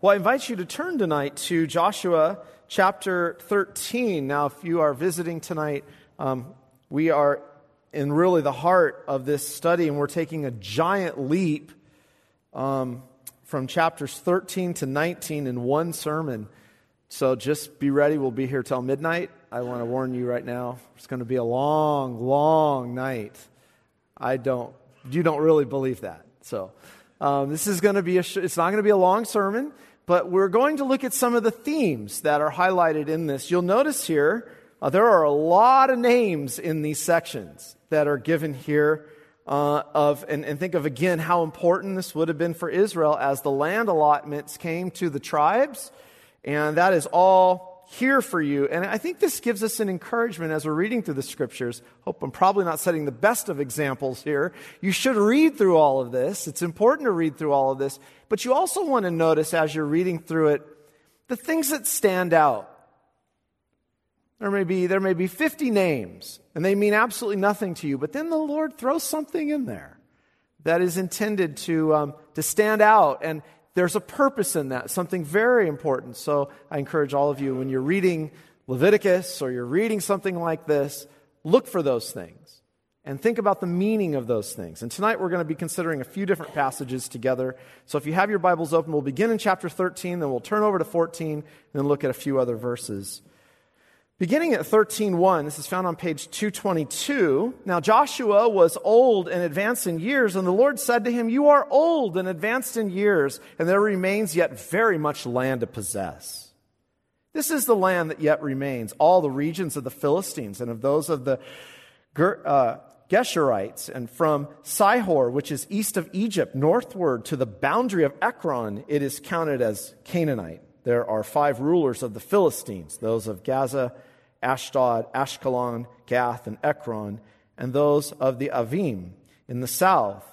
Well, I invite you to turn tonight to Joshua chapter 13. Now, if you are visiting tonight, um, we are in really the heart of this study, and we're taking a giant leap um, from chapters 13 to 19 in one sermon. So just be ready. We'll be here till midnight. I want to warn you right now, it's going to be a long, long night. I don't, you don't really believe that. So um, this is going to be a, it's not going to be a long sermon, but we're going to look at some of the themes that are highlighted in this. You'll notice here, uh, there are a lot of names in these sections that are given here uh, of, and, and think of again how important this would have been for Israel as the land allotments came to the tribes. And that is all here for you. And I think this gives us an encouragement as we're reading through the scriptures. Hope I'm probably not setting the best of examples here. You should read through all of this. It's important to read through all of this. But you also want to notice as you're reading through it the things that stand out. There may be, there may be 50 names, and they mean absolutely nothing to you, but then the Lord throws something in there that is intended to, um, to stand out. And there's a purpose in that, something very important. So I encourage all of you, when you're reading Leviticus or you're reading something like this, look for those things and think about the meaning of those things. And tonight we're going to be considering a few different passages together. So if you have your Bibles open, we'll begin in chapter 13, then we'll turn over to 14, and then look at a few other verses. Beginning at 13:1, this is found on page 222. Now Joshua was old and advanced in years, and the Lord said to him, "You are old and advanced in years, and there remains yet very much land to possess." This is the land that yet remains, all the regions of the Philistines and of those of the uh, Geshurites, and from Sihor, which is east of Egypt, northward to the boundary of Ekron, it is counted as Canaanite. There are five rulers of the Philistines, those of Gaza, Ashdod, Ashkelon, Gath, and Ekron, and those of the Avim in the south,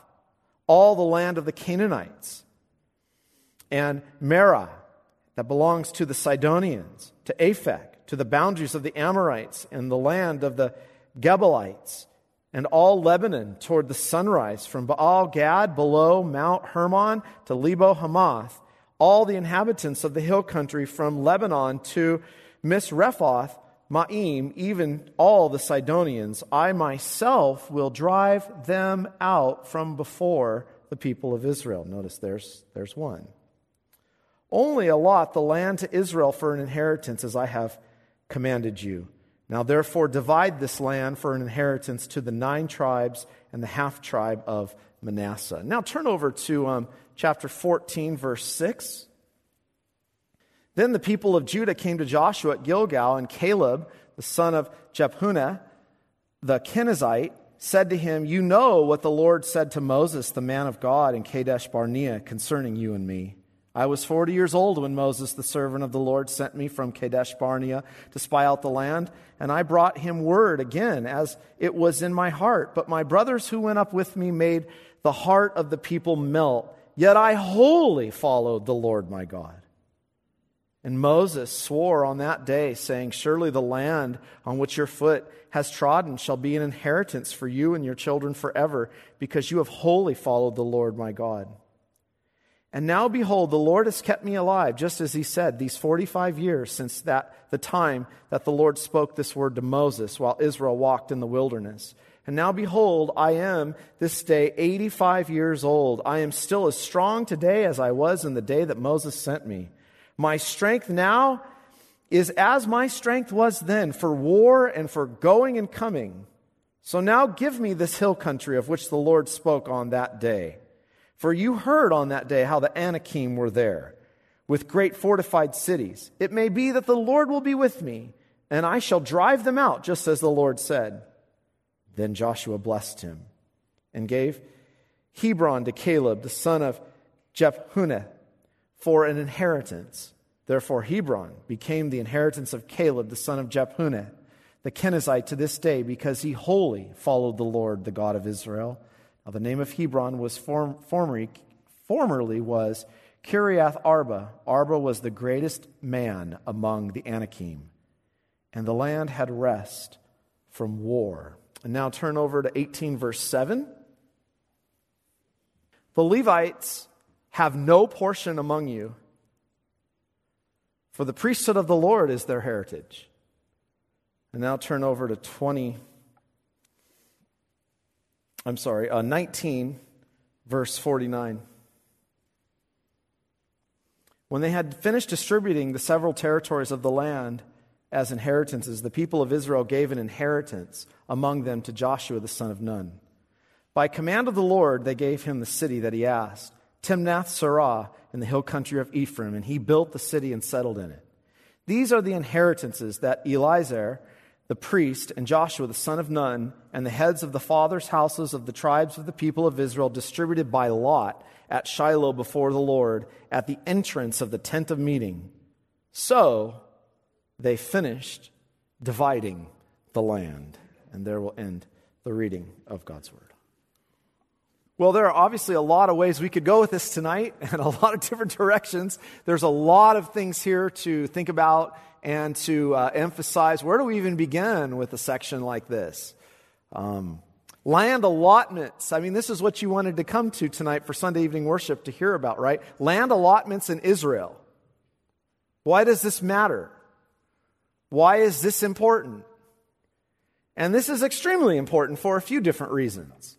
all the land of the Canaanites, and Marah, that belongs to the Sidonians, to Aphek, to the boundaries of the Amorites, and the land of the Gebalites, and all Lebanon toward the sunrise, from Baal Gad below Mount Hermon to Lebo Hamath, all the inhabitants of the hill country from Lebanon to Misrephoth, Maim, even all the Sidonians, I myself will drive them out from before the people of Israel. Notice there's, there's one. Only allot the land to Israel for an inheritance as I have commanded you. Now therefore divide this land for an inheritance to the nine tribes and the half tribe of Manasseh. Now turn over to um, chapter 14, verse 6. Then the people of Judah came to Joshua at Gilgal, and Caleb, the son of Jephunneh, the Kenizzite, said to him, You know what the Lord said to Moses, the man of God, in Kadesh Barnea, concerning you and me. I was 40 years old when Moses, the servant of the Lord, sent me from Kadesh Barnea to spy out the land, and I brought him word again, as it was in my heart. But my brothers who went up with me made the heart of the people melt. Yet I wholly followed the Lord my God. And Moses swore on that day, saying, Surely the land on which your foot has trodden shall be an inheritance for you and your children forever, because you have wholly followed the Lord my God. And now behold, the Lord has kept me alive, just as he said, these 45 years since that, the time that the Lord spoke this word to Moses while Israel walked in the wilderness. And now behold, I am this day 85 years old. I am still as strong today as I was in the day that Moses sent me. My strength now is as my strength was then for war and for going and coming. So now give me this hill country of which the Lord spoke on that day. For you heard on that day how the Anakim were there, with great fortified cities. It may be that the Lord will be with me, and I shall drive them out, just as the Lord said. Then Joshua blessed him and gave Hebron to Caleb, the son of Jephunneh, for an inheritance. Therefore, Hebron became the inheritance of Caleb, the son of Jephunneh, the Kenizzite, to this day, because he wholly followed the Lord, the God of Israel. Now, the name of Hebron was form, formerly, formerly was Kiriath Arba. Arba was the greatest man among the Anakim, and the land had rest from war. And now turn over to 18, verse 7. The Levites have no portion among you, For the priesthood of the Lord is their heritage. And now turn over to 20. I'm sorry, uh, 19, verse 49. When they had finished distributing the several territories of the land as inheritances, the people of Israel gave an inheritance among them to Joshua the son of Nun. By command of the Lord, they gave him the city that he asked, Timnath Serah, in the hill country of Ephraim, and he built the city and settled in it. These are the inheritances that Eleazar, the priest, and Joshua the son of Nun, and the heads of the fathers' houses of the tribes of the people of Israel distributed by lot at Shiloh before the Lord at the entrance of the tent of meeting. So they finished dividing the land. And there will end the reading of God's word. Well, there are obviously a lot of ways we could go with this tonight and a lot of different directions. There's a lot of things here to think about and to uh, emphasize. Where do we even begin with a section like this? Um, land allotments. I mean, this is what you wanted to come to tonight for Sunday evening worship to hear about, right? Land allotments in Israel. Why does this matter? Why is this important? And this is extremely important for a few different reasons.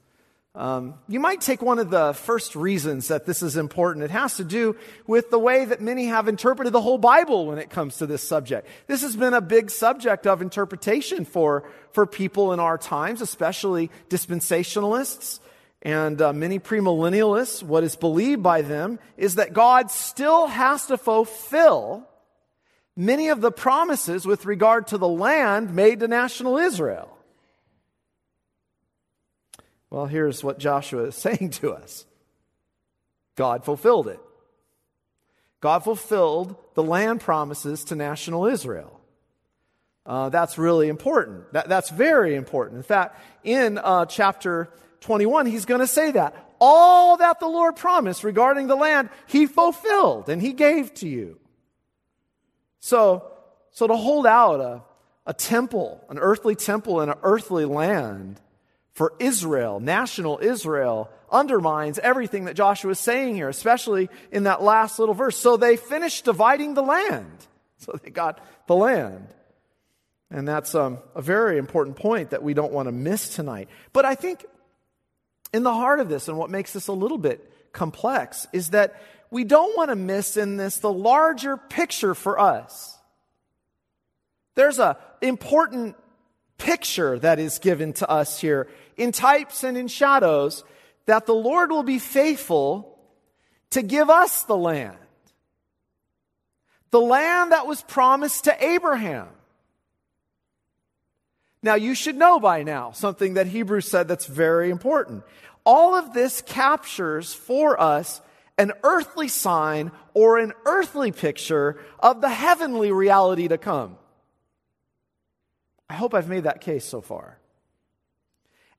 Um, you might take one of the first reasons that this is important. It has to do with the way that many have interpreted the whole Bible when it comes to this subject. This has been a big subject of interpretation for, for people in our times, especially dispensationalists and uh, many premillennialists. What is believed by them is that God still has to fulfill many of the promises with regard to the land made to national Israel. Well, here's what Joshua is saying to us God fulfilled it. God fulfilled the land promises to national Israel. Uh, that's really important. That, that's very important. In fact, in uh, chapter 21, he's going to say that. All that the Lord promised regarding the land, he fulfilled and he gave to you. So, so to hold out a, a temple, an earthly temple in an earthly land, for Israel, national Israel, undermines everything that Joshua is saying here, especially in that last little verse. So they finished dividing the land. So they got the land. And that's um, a very important point that we don't want to miss tonight. But I think in the heart of this, and what makes this a little bit complex, is that we don't want to miss in this the larger picture for us. There's an important picture that is given to us here in types and in shadows that the Lord will be faithful to give us the land. The land that was promised to Abraham. Now, you should know by now something that Hebrews said that's very important. All of this captures for us an earthly sign or an earthly picture of the heavenly reality to come. I hope I've made that case so far.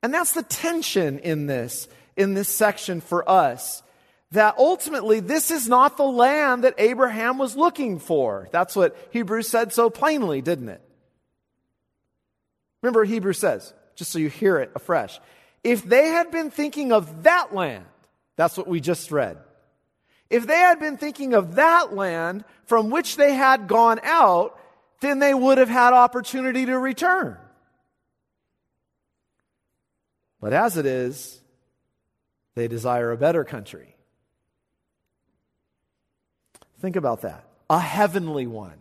And that's the tension in this, in this section for us. That ultimately, this is not the land that Abraham was looking for. That's what Hebrews said so plainly, didn't it? Remember Hebrews says, just so you hear it afresh. If they had been thinking of that land, that's what we just read. If they had been thinking of that land from which they had gone out, then they would have had opportunity to return. But as it is, they desire a better country. Think about that. A heavenly one.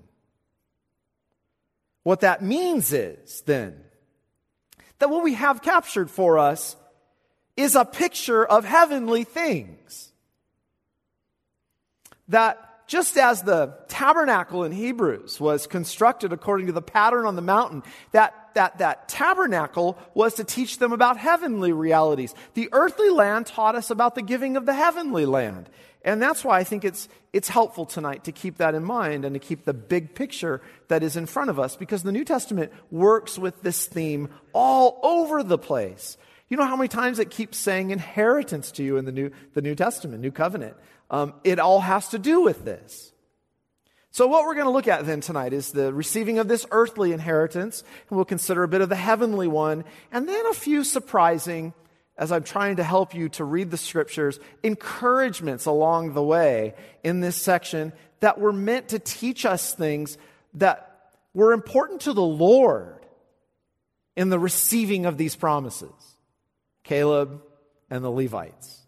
What that means is, then, that what we have captured for us is a picture of heavenly things. That just as the tabernacle in Hebrews was constructed according to the pattern on the mountain, that, that, that tabernacle was to teach them about heavenly realities. The earthly land taught us about the giving of the heavenly land. And that's why I think it's, it's helpful tonight to keep that in mind and to keep the big picture that is in front of us because the New Testament works with this theme all over the place. You know how many times it keeps saying inheritance to you in the New, the New Testament, New Covenant? Um, it all has to do with this. So, what we're going to look at then tonight is the receiving of this earthly inheritance, and we'll consider a bit of the heavenly one, and then a few surprising as I'm trying to help you to read the scriptures, encouragements along the way in this section that were meant to teach us things that were important to the Lord in the receiving of these promises. Caleb and the Levites,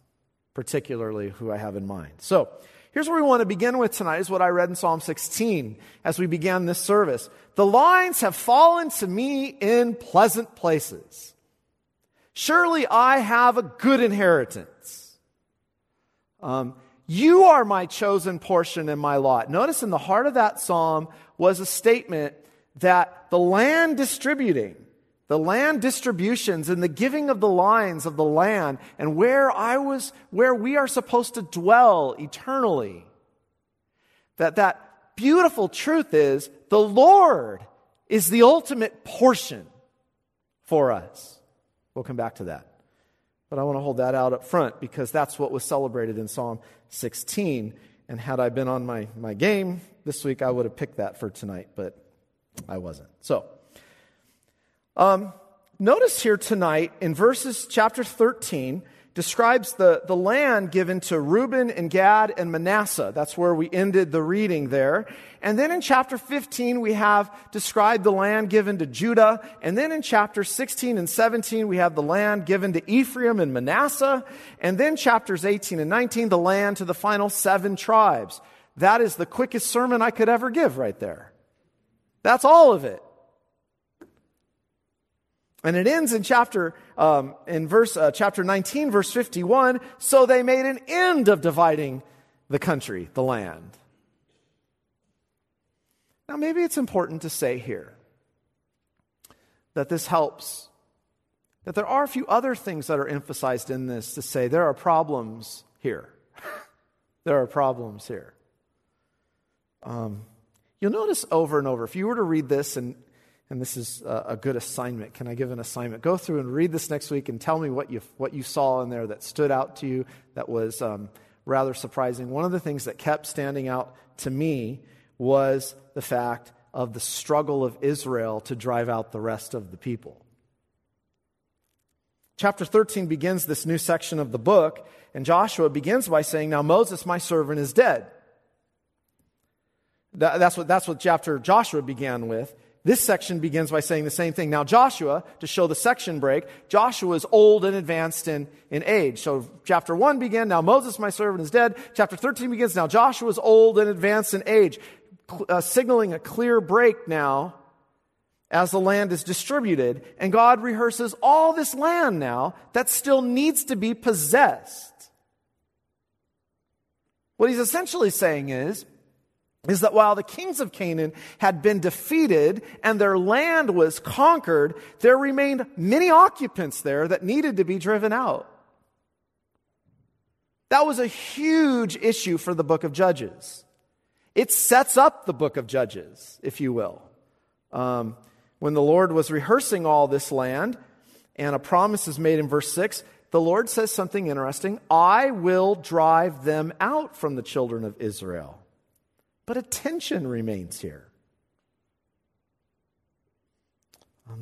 particularly who I have in mind. So, here's where we want to begin with tonight is what I read in Psalm 16 as we began this service. The lines have fallen to me in pleasant places. Surely I have a good inheritance. Um, you are my chosen portion and my lot. Notice in the heart of that psalm was a statement that the land distributing, the land distributions and the giving of the lines of the land and where I was, where we are supposed to dwell eternally. That that beautiful truth is the Lord is the ultimate portion for us. We'll come back to that. But I want to hold that out up front because that's what was celebrated in Psalm 16. And had I been on my, my game this week, I would have picked that for tonight, but I wasn't. So, um, notice here tonight in verses chapter 13, describes the, the land given to Reuben and Gad and Manasseh. That's where we ended the reading there. And then in chapter 15, we have described the land given to Judah. And then in chapter 16 and 17, we have the land given to Ephraim and Manasseh. And then chapters 18 and 19, the land to the final seven tribes. That is the quickest sermon I could ever give right there. That's all of it. And it ends in chapter, um, in verse, uh, chapter 19, verse 51. So they made an end of dividing the country, the land. Now, maybe it's important to say here that this helps, that there are a few other things that are emphasized in this to say there are problems here. there are problems here. Um, you'll notice over and over, if you were to read this and and this is a good assignment. Can I give an assignment? Go through and read this next week and tell me what you, what you saw in there that stood out to you, that was um, rather surprising. One of the things that kept standing out to me was the fact of the struggle of Israel to drive out the rest of the people. Chapter 13 begins this new section of the book, and Joshua begins by saying, Now Moses, my servant, is dead. That's what, that's what chapter Joshua began with. This section begins by saying the same thing. Now, Joshua, to show the section break, Joshua is old and advanced in, in age. So, chapter 1 began, now Moses, my servant, is dead. Chapter 13 begins, now Joshua is old and advanced in age, uh, signaling a clear break now as the land is distributed. And God rehearses all this land now that still needs to be possessed. What he's essentially saying is, is that while the kings of Canaan had been defeated and their land was conquered, there remained many occupants there that needed to be driven out. That was a huge issue for the book of Judges. It sets up the book of Judges, if you will. Um, when the Lord was rehearsing all this land, and a promise is made in verse 6, the Lord says something interesting I will drive them out from the children of Israel. But a tension remains here.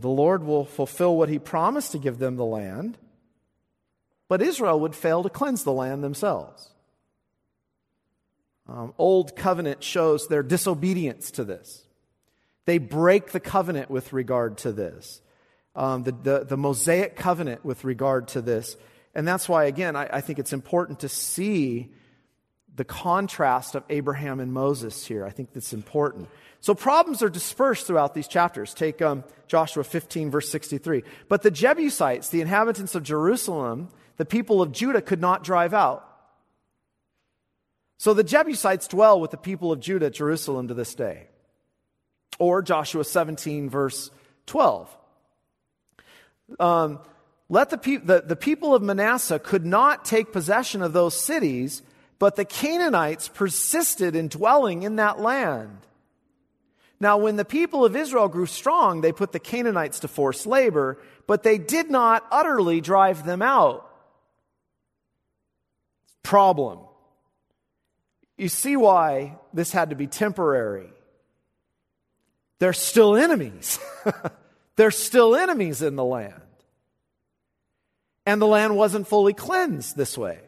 The Lord will fulfill what he promised to give them the land, but Israel would fail to cleanse the land themselves. Um, Old covenant shows their disobedience to this. They break the covenant with regard to this, um, the, the, the, Mosaic covenant with regard to this. And that's why, again, I, I think it's important to see the contrast of Abraham and Moses here. I think that's important. So problems are dispersed throughout these chapters. Take um, Joshua 15, verse 63. But the Jebusites, the inhabitants of Jerusalem, the people of Judah could not drive out. So the Jebusites dwell with the people of Judah at Jerusalem to this day. Or Joshua 17, verse 12. Um, let the, pe- the, the people of Manasseh could not take possession of those cities but the Canaanites persisted in dwelling in that land. Now, when the people of Israel grew strong, they put the Canaanites to forced labor, but they did not utterly drive them out. Problem. You see why this had to be temporary. They're still enemies. They're still enemies in the land. and the land wasn't fully cleansed this way.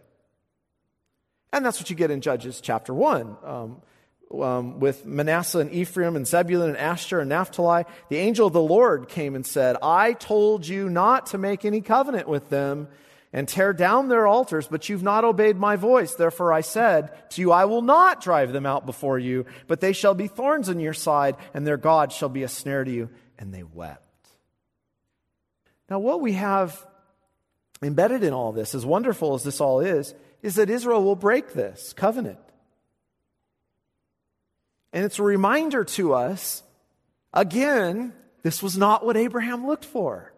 And that's what you get in Judges chapter 1. Um, um, with Manasseh and Ephraim and Zebulun and Asher and Naphtali, the angel of the Lord came and said, I told you not to make any covenant with them and tear down their altars, but you've not obeyed my voice. Therefore I said to you, I will not drive them out before you, but they shall be thorns in your side, and their God shall be a snare to you. And they wept. Now, what we have embedded in all this, as wonderful as this all is, is that Israel will break this covenant. And it's a reminder to us again, this was not what Abraham looked for.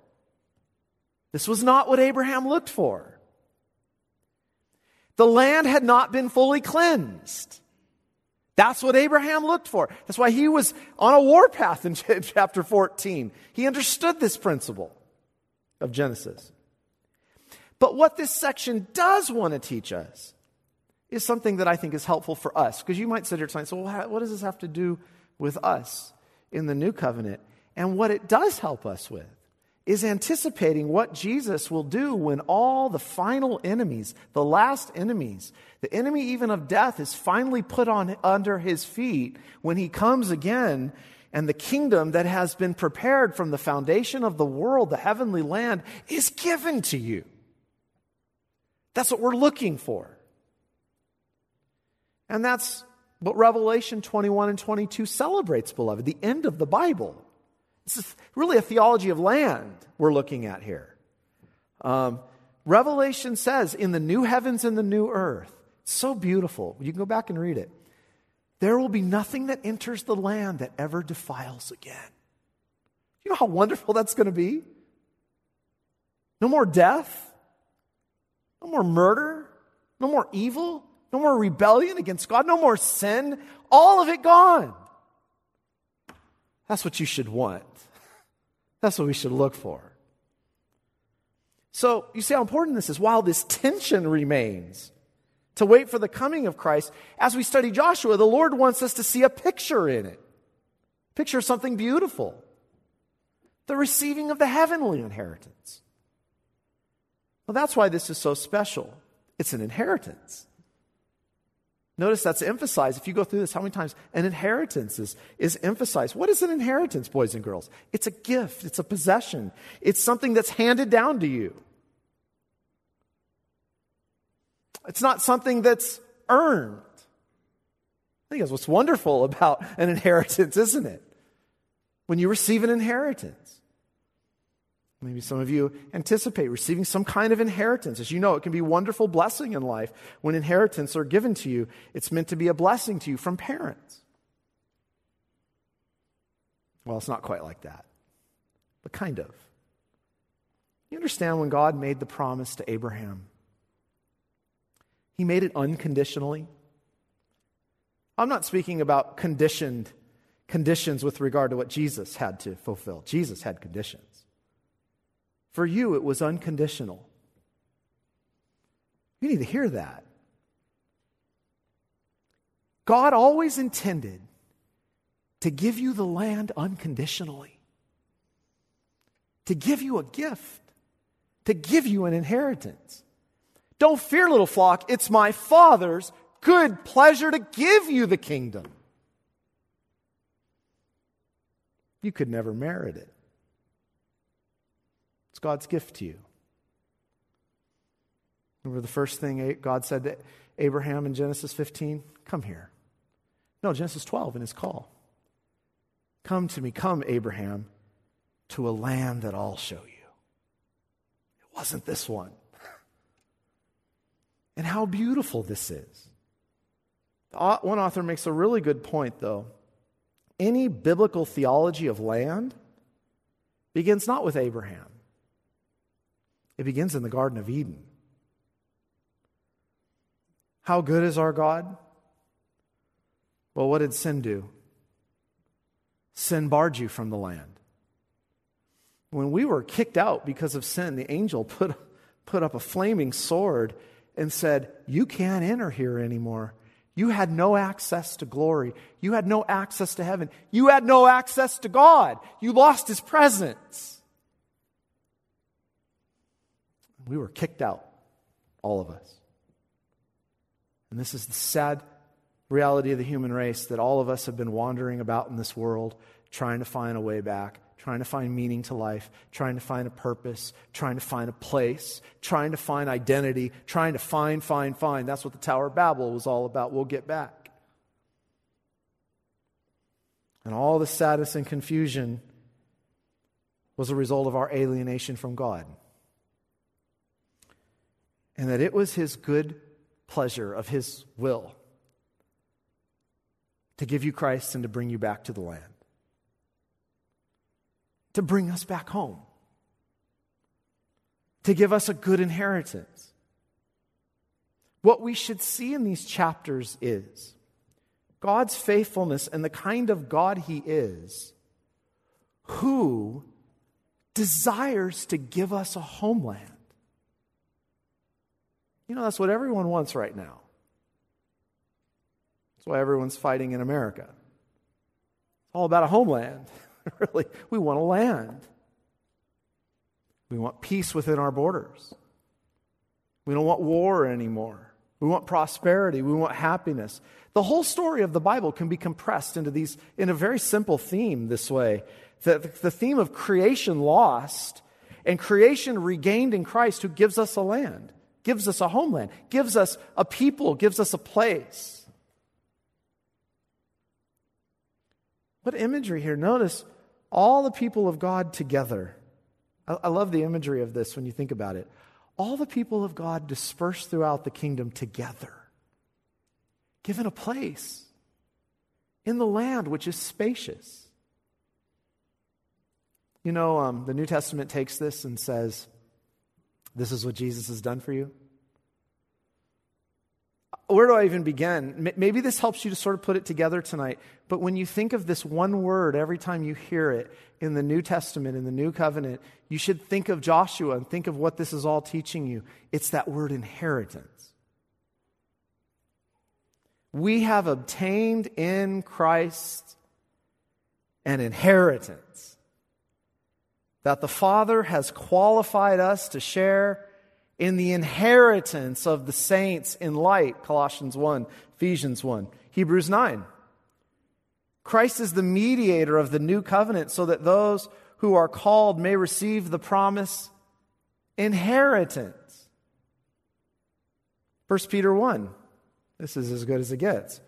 This was not what Abraham looked for. The land had not been fully cleansed. That's what Abraham looked for. That's why he was on a warpath in chapter 14. He understood this principle of Genesis. But what this section does want to teach us is something that I think is helpful for us. Because you might sit here tonight and say, well, what does this have to do with us in the new covenant? And what it does help us with is anticipating what Jesus will do when all the final enemies, the last enemies, the enemy even of death is finally put on under his feet when he comes again and the kingdom that has been prepared from the foundation of the world, the heavenly land, is given to you. That's what we're looking for. And that's what Revelation 21 and 22 celebrates, beloved, the end of the Bible. This is really a theology of land we're looking at here. Um, Revelation says, in the new heavens and the new earth, so beautiful. You can go back and read it. There will be nothing that enters the land that ever defiles again. You know how wonderful that's going to be? No more death, no more murder, no more evil, no more rebellion against God, no more sin, all of it gone. That's what you should want. That's what we should look for. So, you see how important this is. While this tension remains to wait for the coming of Christ, as we study Joshua, the Lord wants us to see a picture in it. Picture something beautiful. The receiving of the heavenly inheritance. Well, that's why this is so special. It's an inheritance. Notice that's emphasized. If you go through this, how many times an inheritance is, is emphasized? What is an inheritance, boys and girls? It's a gift, it's a possession, it's something that's handed down to you. It's not something that's earned. I think that's what's wonderful about an inheritance, isn't it? When you receive an inheritance. Maybe some of you anticipate receiving some kind of inheritance. As you know, it can be a wonderful blessing in life when inheritance are given to you. It's meant to be a blessing to you from parents. Well, it's not quite like that, but kind of. You understand when God made the promise to Abraham, He made it unconditionally. I'm not speaking about conditioned conditions with regard to what Jesus had to fulfill. Jesus had conditions. For you, it was unconditional. You need to hear that. God always intended to give you the land unconditionally, to give you a gift, to give you an inheritance. Don't fear, little flock. It's my Father's good pleasure to give you the kingdom. You could never merit it. It's God's gift to you. Remember the first thing God said to Abraham in Genesis 15? Come here. No, Genesis 12 in his call. Come to me, come, Abraham, to a land that I'll show you. It wasn't this one. And how beautiful this is. One author makes a really good point, though. Any biblical theology of land begins not with Abraham, it begins in the Garden of Eden. How good is our God? Well, what did sin do? Sin barred you from the land. When we were kicked out because of sin, the angel put, put up a flaming sword and said, You can't enter here anymore. You had no access to glory. You had no access to heaven. You had no access to God. You lost his presence. We were kicked out, all of us. And this is the sad reality of the human race that all of us have been wandering about in this world, trying to find a way back, trying to find meaning to life, trying to find a purpose, trying to find a place, trying to find identity, trying to find, find, find. That's what the Tower of Babel was all about. We'll get back. And all the sadness and confusion was a result of our alienation from God. And that it was His good pleasure, of His will, to give you Christ and to bring you back to the land, to bring us back home, to give us a good inheritance. What we should see in these chapters is God's faithfulness and the kind of God He is, who desires to give us a homeland. You know, that's what everyone wants right now. That's why everyone's fighting in America. It's all about a homeland. really, we want a land. We want peace within our borders. We don't want war anymore. We want prosperity. We want happiness. The whole story of the Bible can be compressed into these in a very simple theme this way. The, the theme of creation lost and creation regained in Christ who gives us a land, gives us a homeland, gives us a people, gives us a place. What imagery here? Notice all the people of God together. I, I love the imagery of this when you think about it. All the people of God dispersed throughout the kingdom together, given a place in the land which is spacious. You know, um, the New Testament takes this and says, This is what Jesus has done for you. Where do I even begin? Maybe this helps you to sort of put it together tonight. But when you think of this one word every time you hear it in the New Testament, in the New Covenant, you should think of Joshua and think of what this is all teaching you. It's that word inheritance. We have obtained in Christ an inheritance that the Father has qualified us to share in the inheritance of the saints in light, Colossians 1, Ephesians 1, Hebrews 9. Christ is the mediator of the new covenant so that those who are called may receive the promise inheritance. 1 Peter 1. This is as good as it gets.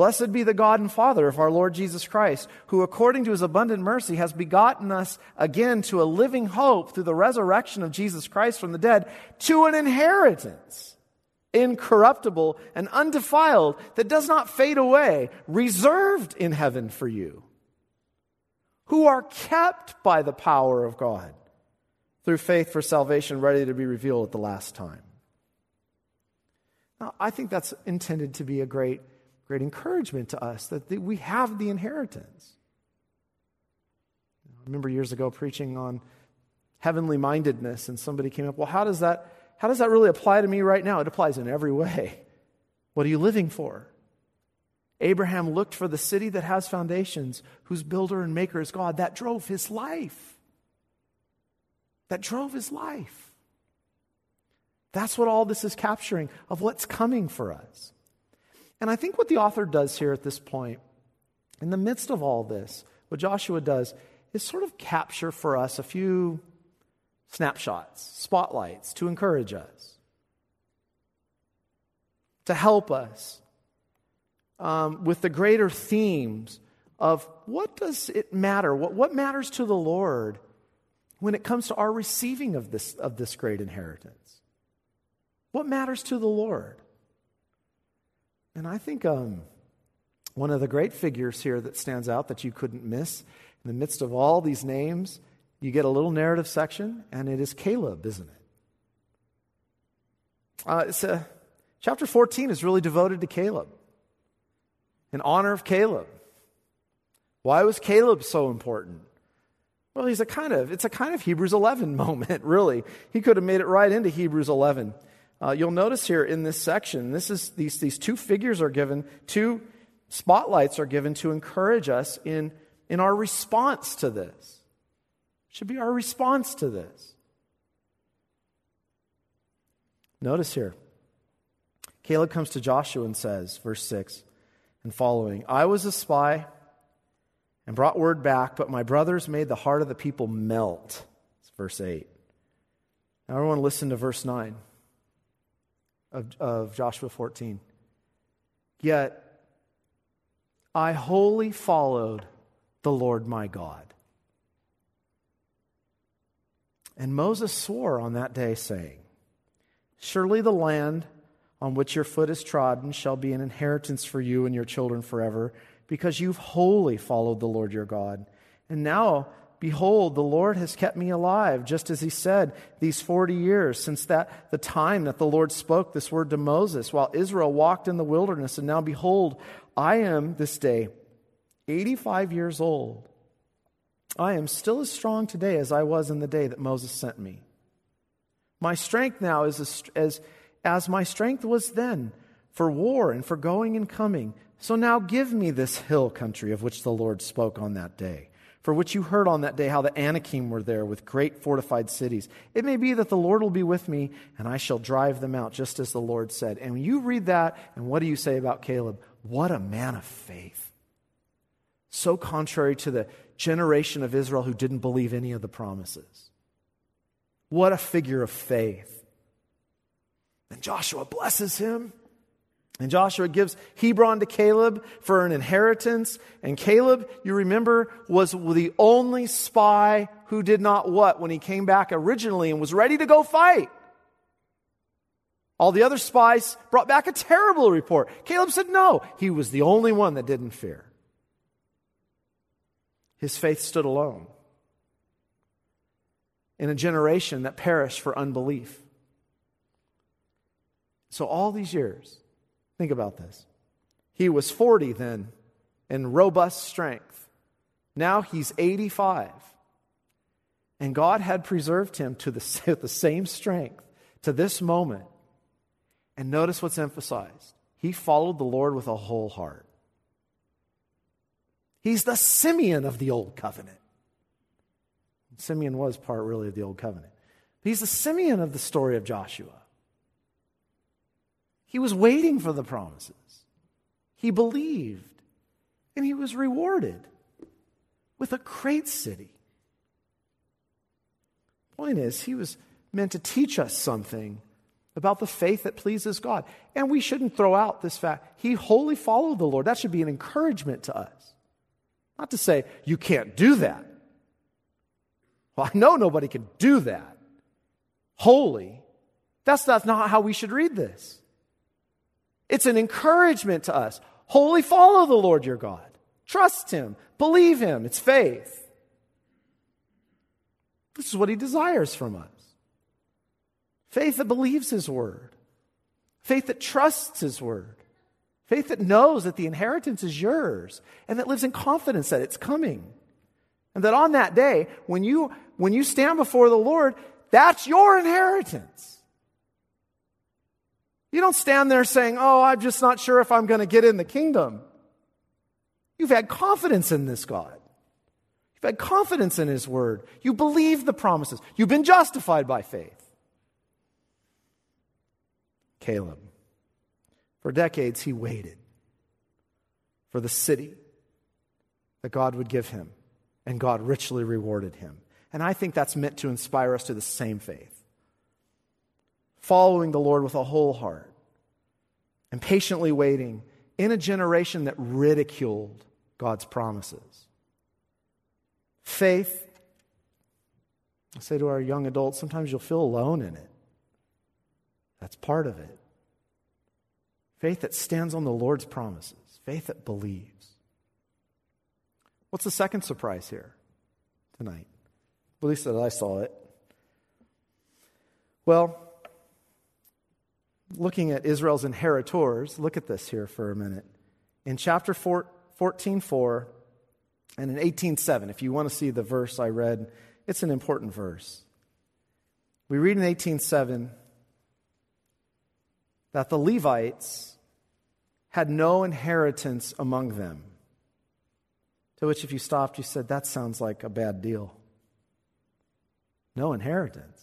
Blessed be the God and Father of our Lord Jesus Christ, who according to his abundant mercy has begotten us again to a living hope through the resurrection of Jesus Christ from the dead, to an inheritance incorruptible and undefiled that does not fade away, reserved in heaven for you, who are kept by the power of God through faith for salvation, ready to be revealed at the last time. Now, I think that's intended to be a great great encouragement to us that we have the inheritance. I remember years ago preaching on heavenly mindedness, and somebody came up, Well, how does that, how does that really apply to me right now? It applies in every way. What are you living for? Abraham looked for the city that has foundations, whose builder and maker is God. That drove his life. That drove his life. That's what all this is capturing of what's coming for us. And I think what the author does here at this point, in the midst of all this, what Joshua does is sort of capture for us a few snapshots, spotlights to encourage us, to help us um, with the greater themes of what does it matter? What, what matters to the Lord when it comes to our receiving of this, of this great inheritance? What matters to the Lord? And I think um, one of the great figures here that stands out that you couldn't miss in the midst of all these names, you get a little narrative section, and it is Caleb, isn't it? Uh, a, chapter 14 is really devoted to Caleb, in honor of Caleb. Why was Caleb so important? Well, he's a kind of, it's a kind of Hebrews 11 moment, really. He could have made it right into Hebrews 11. Uh, you'll notice here in this section, this is, these, these two figures are given, two spotlights are given to encourage us in, in our response to this. Should be our response to this. Notice here. Caleb comes to Joshua and says, verse 6 and following, I was a spy and brought word back, but my brothers made the heart of the people melt. It's verse 8. Now, everyone listen to verse 9 of, of Joshua 14. Yet I wholly followed the Lord my God. And Moses swore on that day, saying, Surely the land on which your foot is trodden shall be an inheritance for you and your children forever, because you've wholly followed the Lord your God. And now, behold, the Lord has kept me alive, just as he said, these 40 years since that the time that the Lord spoke this word to Moses, while Israel walked in the wilderness. And now, behold, I am this day 85 years old. I am still as strong today as I was in the day that Moses sent me. My strength now is as, as, as my strength was then for war and for going and coming. So now give me this hill country of which the Lord spoke on that day, for which you heard on that day how the Anakim were there with great fortified cities. It may be that the Lord will be with me, and I shall drive them out, just as the Lord said. And when you read that, and what do you say about Caleb? What a man of faith. So contrary to the generation of Israel who didn't believe any of the promises. What a figure of faith. And Joshua blesses him. And Joshua gives Hebron to Caleb for an inheritance. And Caleb, you remember, was the only spy who did not what when he came back originally and was ready to go fight. All the other spies brought back a terrible report. Caleb said no. He was the only one that didn't fear. His faith stood alone in a generation that perished for unbelief. So, all these years, think about this. He was 40 then in robust strength. Now he's 85. And God had preserved him to the, the same strength to this moment and notice what's emphasized. He followed the Lord with a whole heart. He's the Simeon of the Old Covenant. Simeon was part really of the Old Covenant. He's the Simeon of the story of Joshua. He was waiting for the promises. He believed, and he was rewarded with a great city. Point is, he was meant to teach us something about the faith that pleases God. And we shouldn't throw out this fact. He wholly followed the Lord. That should be an encouragement to us. Not to say, you can't do that. Well, I know nobody can do that. Wholly. That's, that's not how we should read this. It's an encouragement to us. Wholly follow the Lord your God. Trust Him. Believe Him. It's faith. This is what He desires from us. Faith that believes His word. Faith that trusts His word. Faith that knows that the inheritance is yours and that lives in confidence that it's coming. And that on that day, when you, when you stand before the Lord, that's your inheritance. You don't stand there saying, Oh, I'm just not sure if I'm going to get in the kingdom. You've had confidence in this God. You've had confidence in His word. You believe the promises. You've been justified by faith. Caleb. For decades, he waited for the city that God would give him, and God richly rewarded him. And I think that's meant to inspire us to the same faith. Following the Lord with a whole heart and patiently waiting in a generation that ridiculed God's promises. Faith, I say to our young adults, sometimes you'll feel alone in it. That's part of it. Faith that stands on the Lord's promises, faith that believes. What's the second surprise here tonight? At least that I saw it. Well, looking at Israel's inheritors, look at this here for a minute. In chapter 4, 14 4 and in 18 7, if you want to see the verse I read, it's an important verse. We read in 18 7 that the Levites had no inheritance among them. To which, if you stopped, you said, That sounds like a bad deal. No inheritance.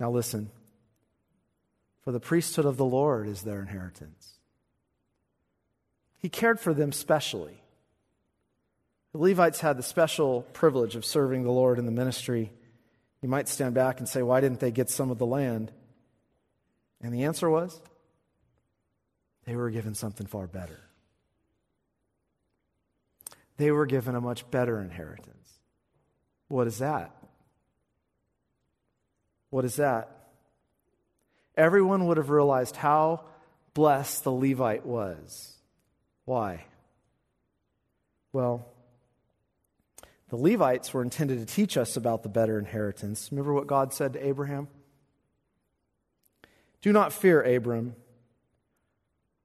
Now, listen. For the priesthood of the Lord is their inheritance. He cared for them specially. The Levites had the special privilege of serving the Lord in the ministry. You might stand back and say, why didn't they get some of the land? And the answer was, they were given something far better. They were given a much better inheritance. What is that? What is that? Everyone would have realized how blessed the Levite was. Why? Well, the Levites were intended to teach us about the better inheritance. Remember what God said to Abraham? Do not fear, Abram.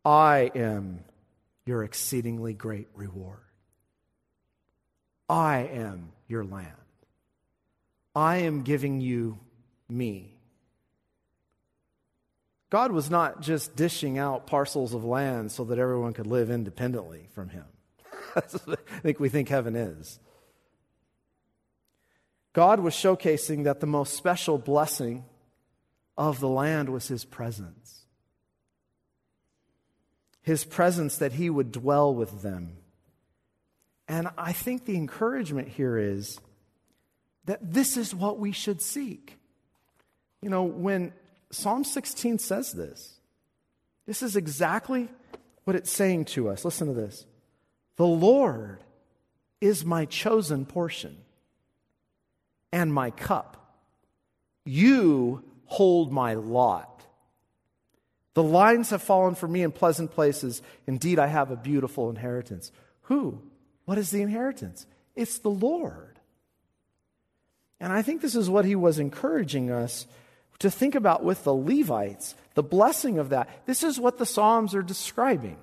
I am your exceedingly great reward. I am your land. I am giving you me. God was not just dishing out parcels of land so that everyone could live independently from Him. I think we think heaven is. God was showcasing that the most special blessing of the land was His presence. His presence that He would dwell with them. And I think the encouragement here is that this is what we should seek. You know, when Psalm 16 says this, this is exactly what it's saying to us. Listen to this The Lord is my chosen portion and my cup. You hold my lot. The lines have fallen for me in pleasant places. Indeed, I have a beautiful inheritance. Who? What is the inheritance? It's the Lord. And I think this is what he was encouraging us to think about with the Levites, the blessing of that. This is what the Psalms are describing.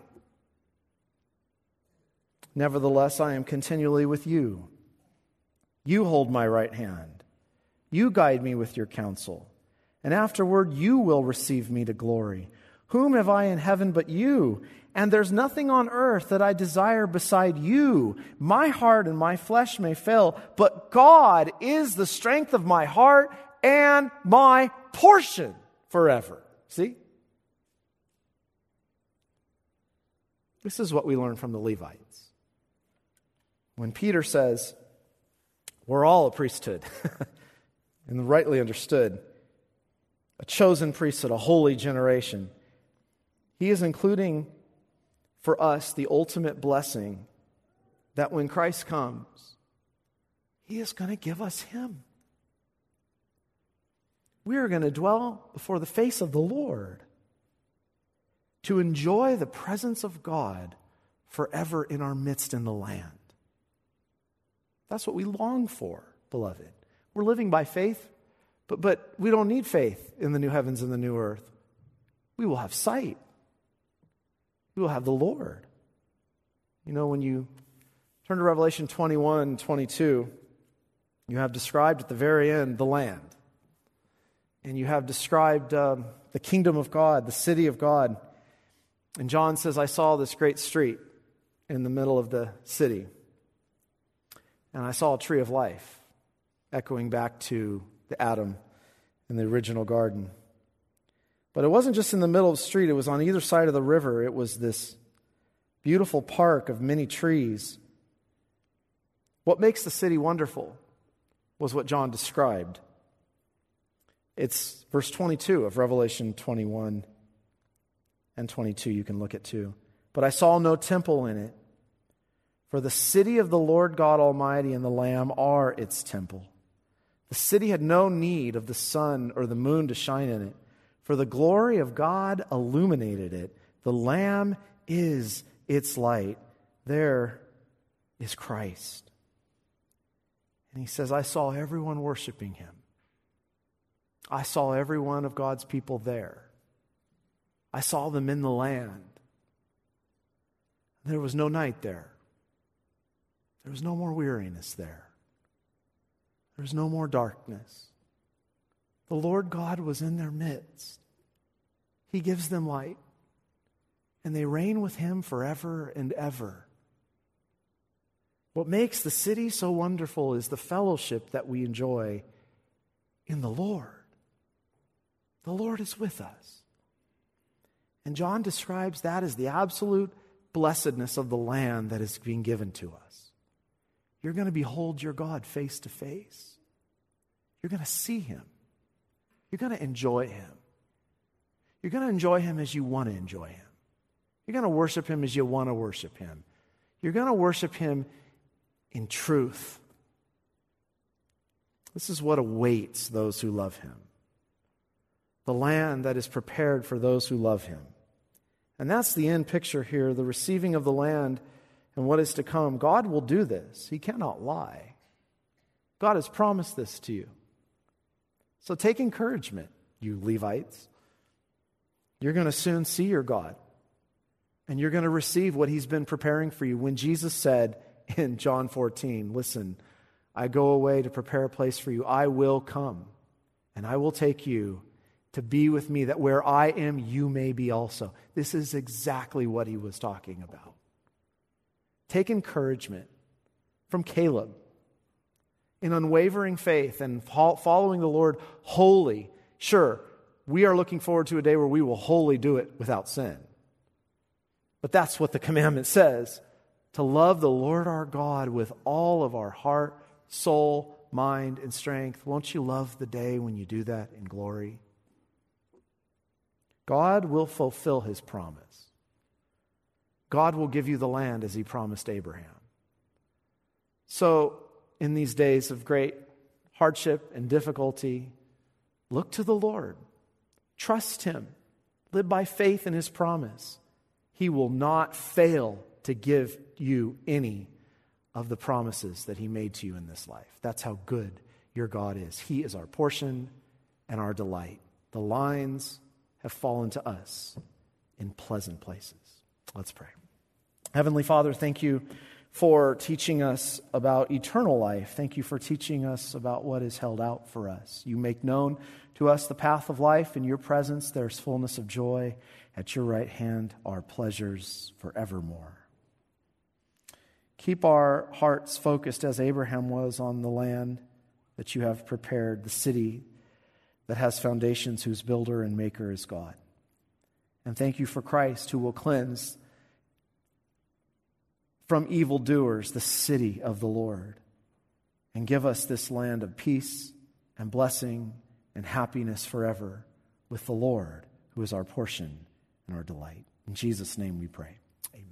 Nevertheless, I am continually with you. You hold my right hand. You guide me with your counsel. And afterward, you will receive me to glory. Whom have I in heaven but you? And there's nothing on earth that I desire beside you. My heart and my flesh may fail, but God is the strength of my heart and my portion forever. See? This is what we learn from the Levites. When Peter says, We're all a priesthood, and rightly understood, a chosen priesthood, a holy generation, he is including for us the ultimate blessing that when Christ comes, He is going to give us Him. We are going to dwell before the face of the Lord to enjoy the presence of God forever in our midst in the land. That's what we long for, beloved. We're living by faith, but, but we don't need faith in the new heavens and the new earth. We will have sight we will have the Lord. You know, when you turn to Revelation 21 22, you have described at the very end the land. And you have described um, the kingdom of God, the city of God. And John says, I saw this great street in the middle of the city. And I saw a tree of life, echoing back to the Adam in the original garden. But it wasn't just in the middle of the street, it was on either side of the river. It was this beautiful park of many trees. What makes the city wonderful was what John described. It's verse 22 of Revelation 21 and 22, you can look at too. But I saw no temple in it, for the city of the Lord God Almighty and the Lamb are its temple. The city had no need of the sun or the moon to shine in it for the glory of God illuminated it. The Lamb is its light. There is Christ. And he says, I saw everyone worshiping him. I saw every one of God's people there. I saw them in the land. There was no night there. There was no more weariness there. There was no more darkness. The Lord God was in their midst. He gives them light, and they reign with Him forever and ever. What makes the city so wonderful is the fellowship that we enjoy in the Lord. The Lord is with us. And John describes that as the absolute blessedness of the land that is being given to us. You're going to behold your God face to face. You're going to see him. You're going to enjoy him. You're going to enjoy him as you want to enjoy him. You're going to worship him as you want to worship him. You're going to worship him in truth. This is what awaits those who love him the land that is prepared for those who love him. And that's the end picture here the receiving of the land and what is to come. God will do this, He cannot lie. God has promised this to you. So take encouragement, you Levites. You're going to soon see your God, and you're going to receive what He's been preparing for you. When Jesus said in John 14, Listen, I go away to prepare a place for you, I will come, and I will take you to be with me, that where I am, you may be also. This is exactly what he was talking about. Take encouragement from Caleb in unwavering faith and following the Lord wholly. Sure, we are looking forward to a day where we will wholly do it without sin. But that's what the commandment says to love the Lord our God with all of our heart, soul, mind, and strength. Won't you love the day when you do that in glory? God will fulfill his promise. God will give you the land as he promised Abraham. So, in these days of great hardship and difficulty, look to the Lord. Trust him. Live by faith in his promise. He will not fail to give you any of the promises that he made to you in this life. That's how good your God is. He is our portion and our delight. The lines have fallen to us in pleasant places. Let's pray. Heavenly Father, thank you for teaching us about eternal life. Thank you for teaching us about what is held out for us. You make known to us the path of life. In your presence, there's fullness of joy. At your right hand are pleasures forevermore. Keep our hearts focused as Abraham was on the land that you have prepared, the city that has foundations, whose builder and maker is God. And thank you for Christ, who will cleanse from evildoers the city of the Lord and give us this land of peace and blessing and happiness forever with the Lord, who is our portion and our delight. In Jesus' name we pray. Amen.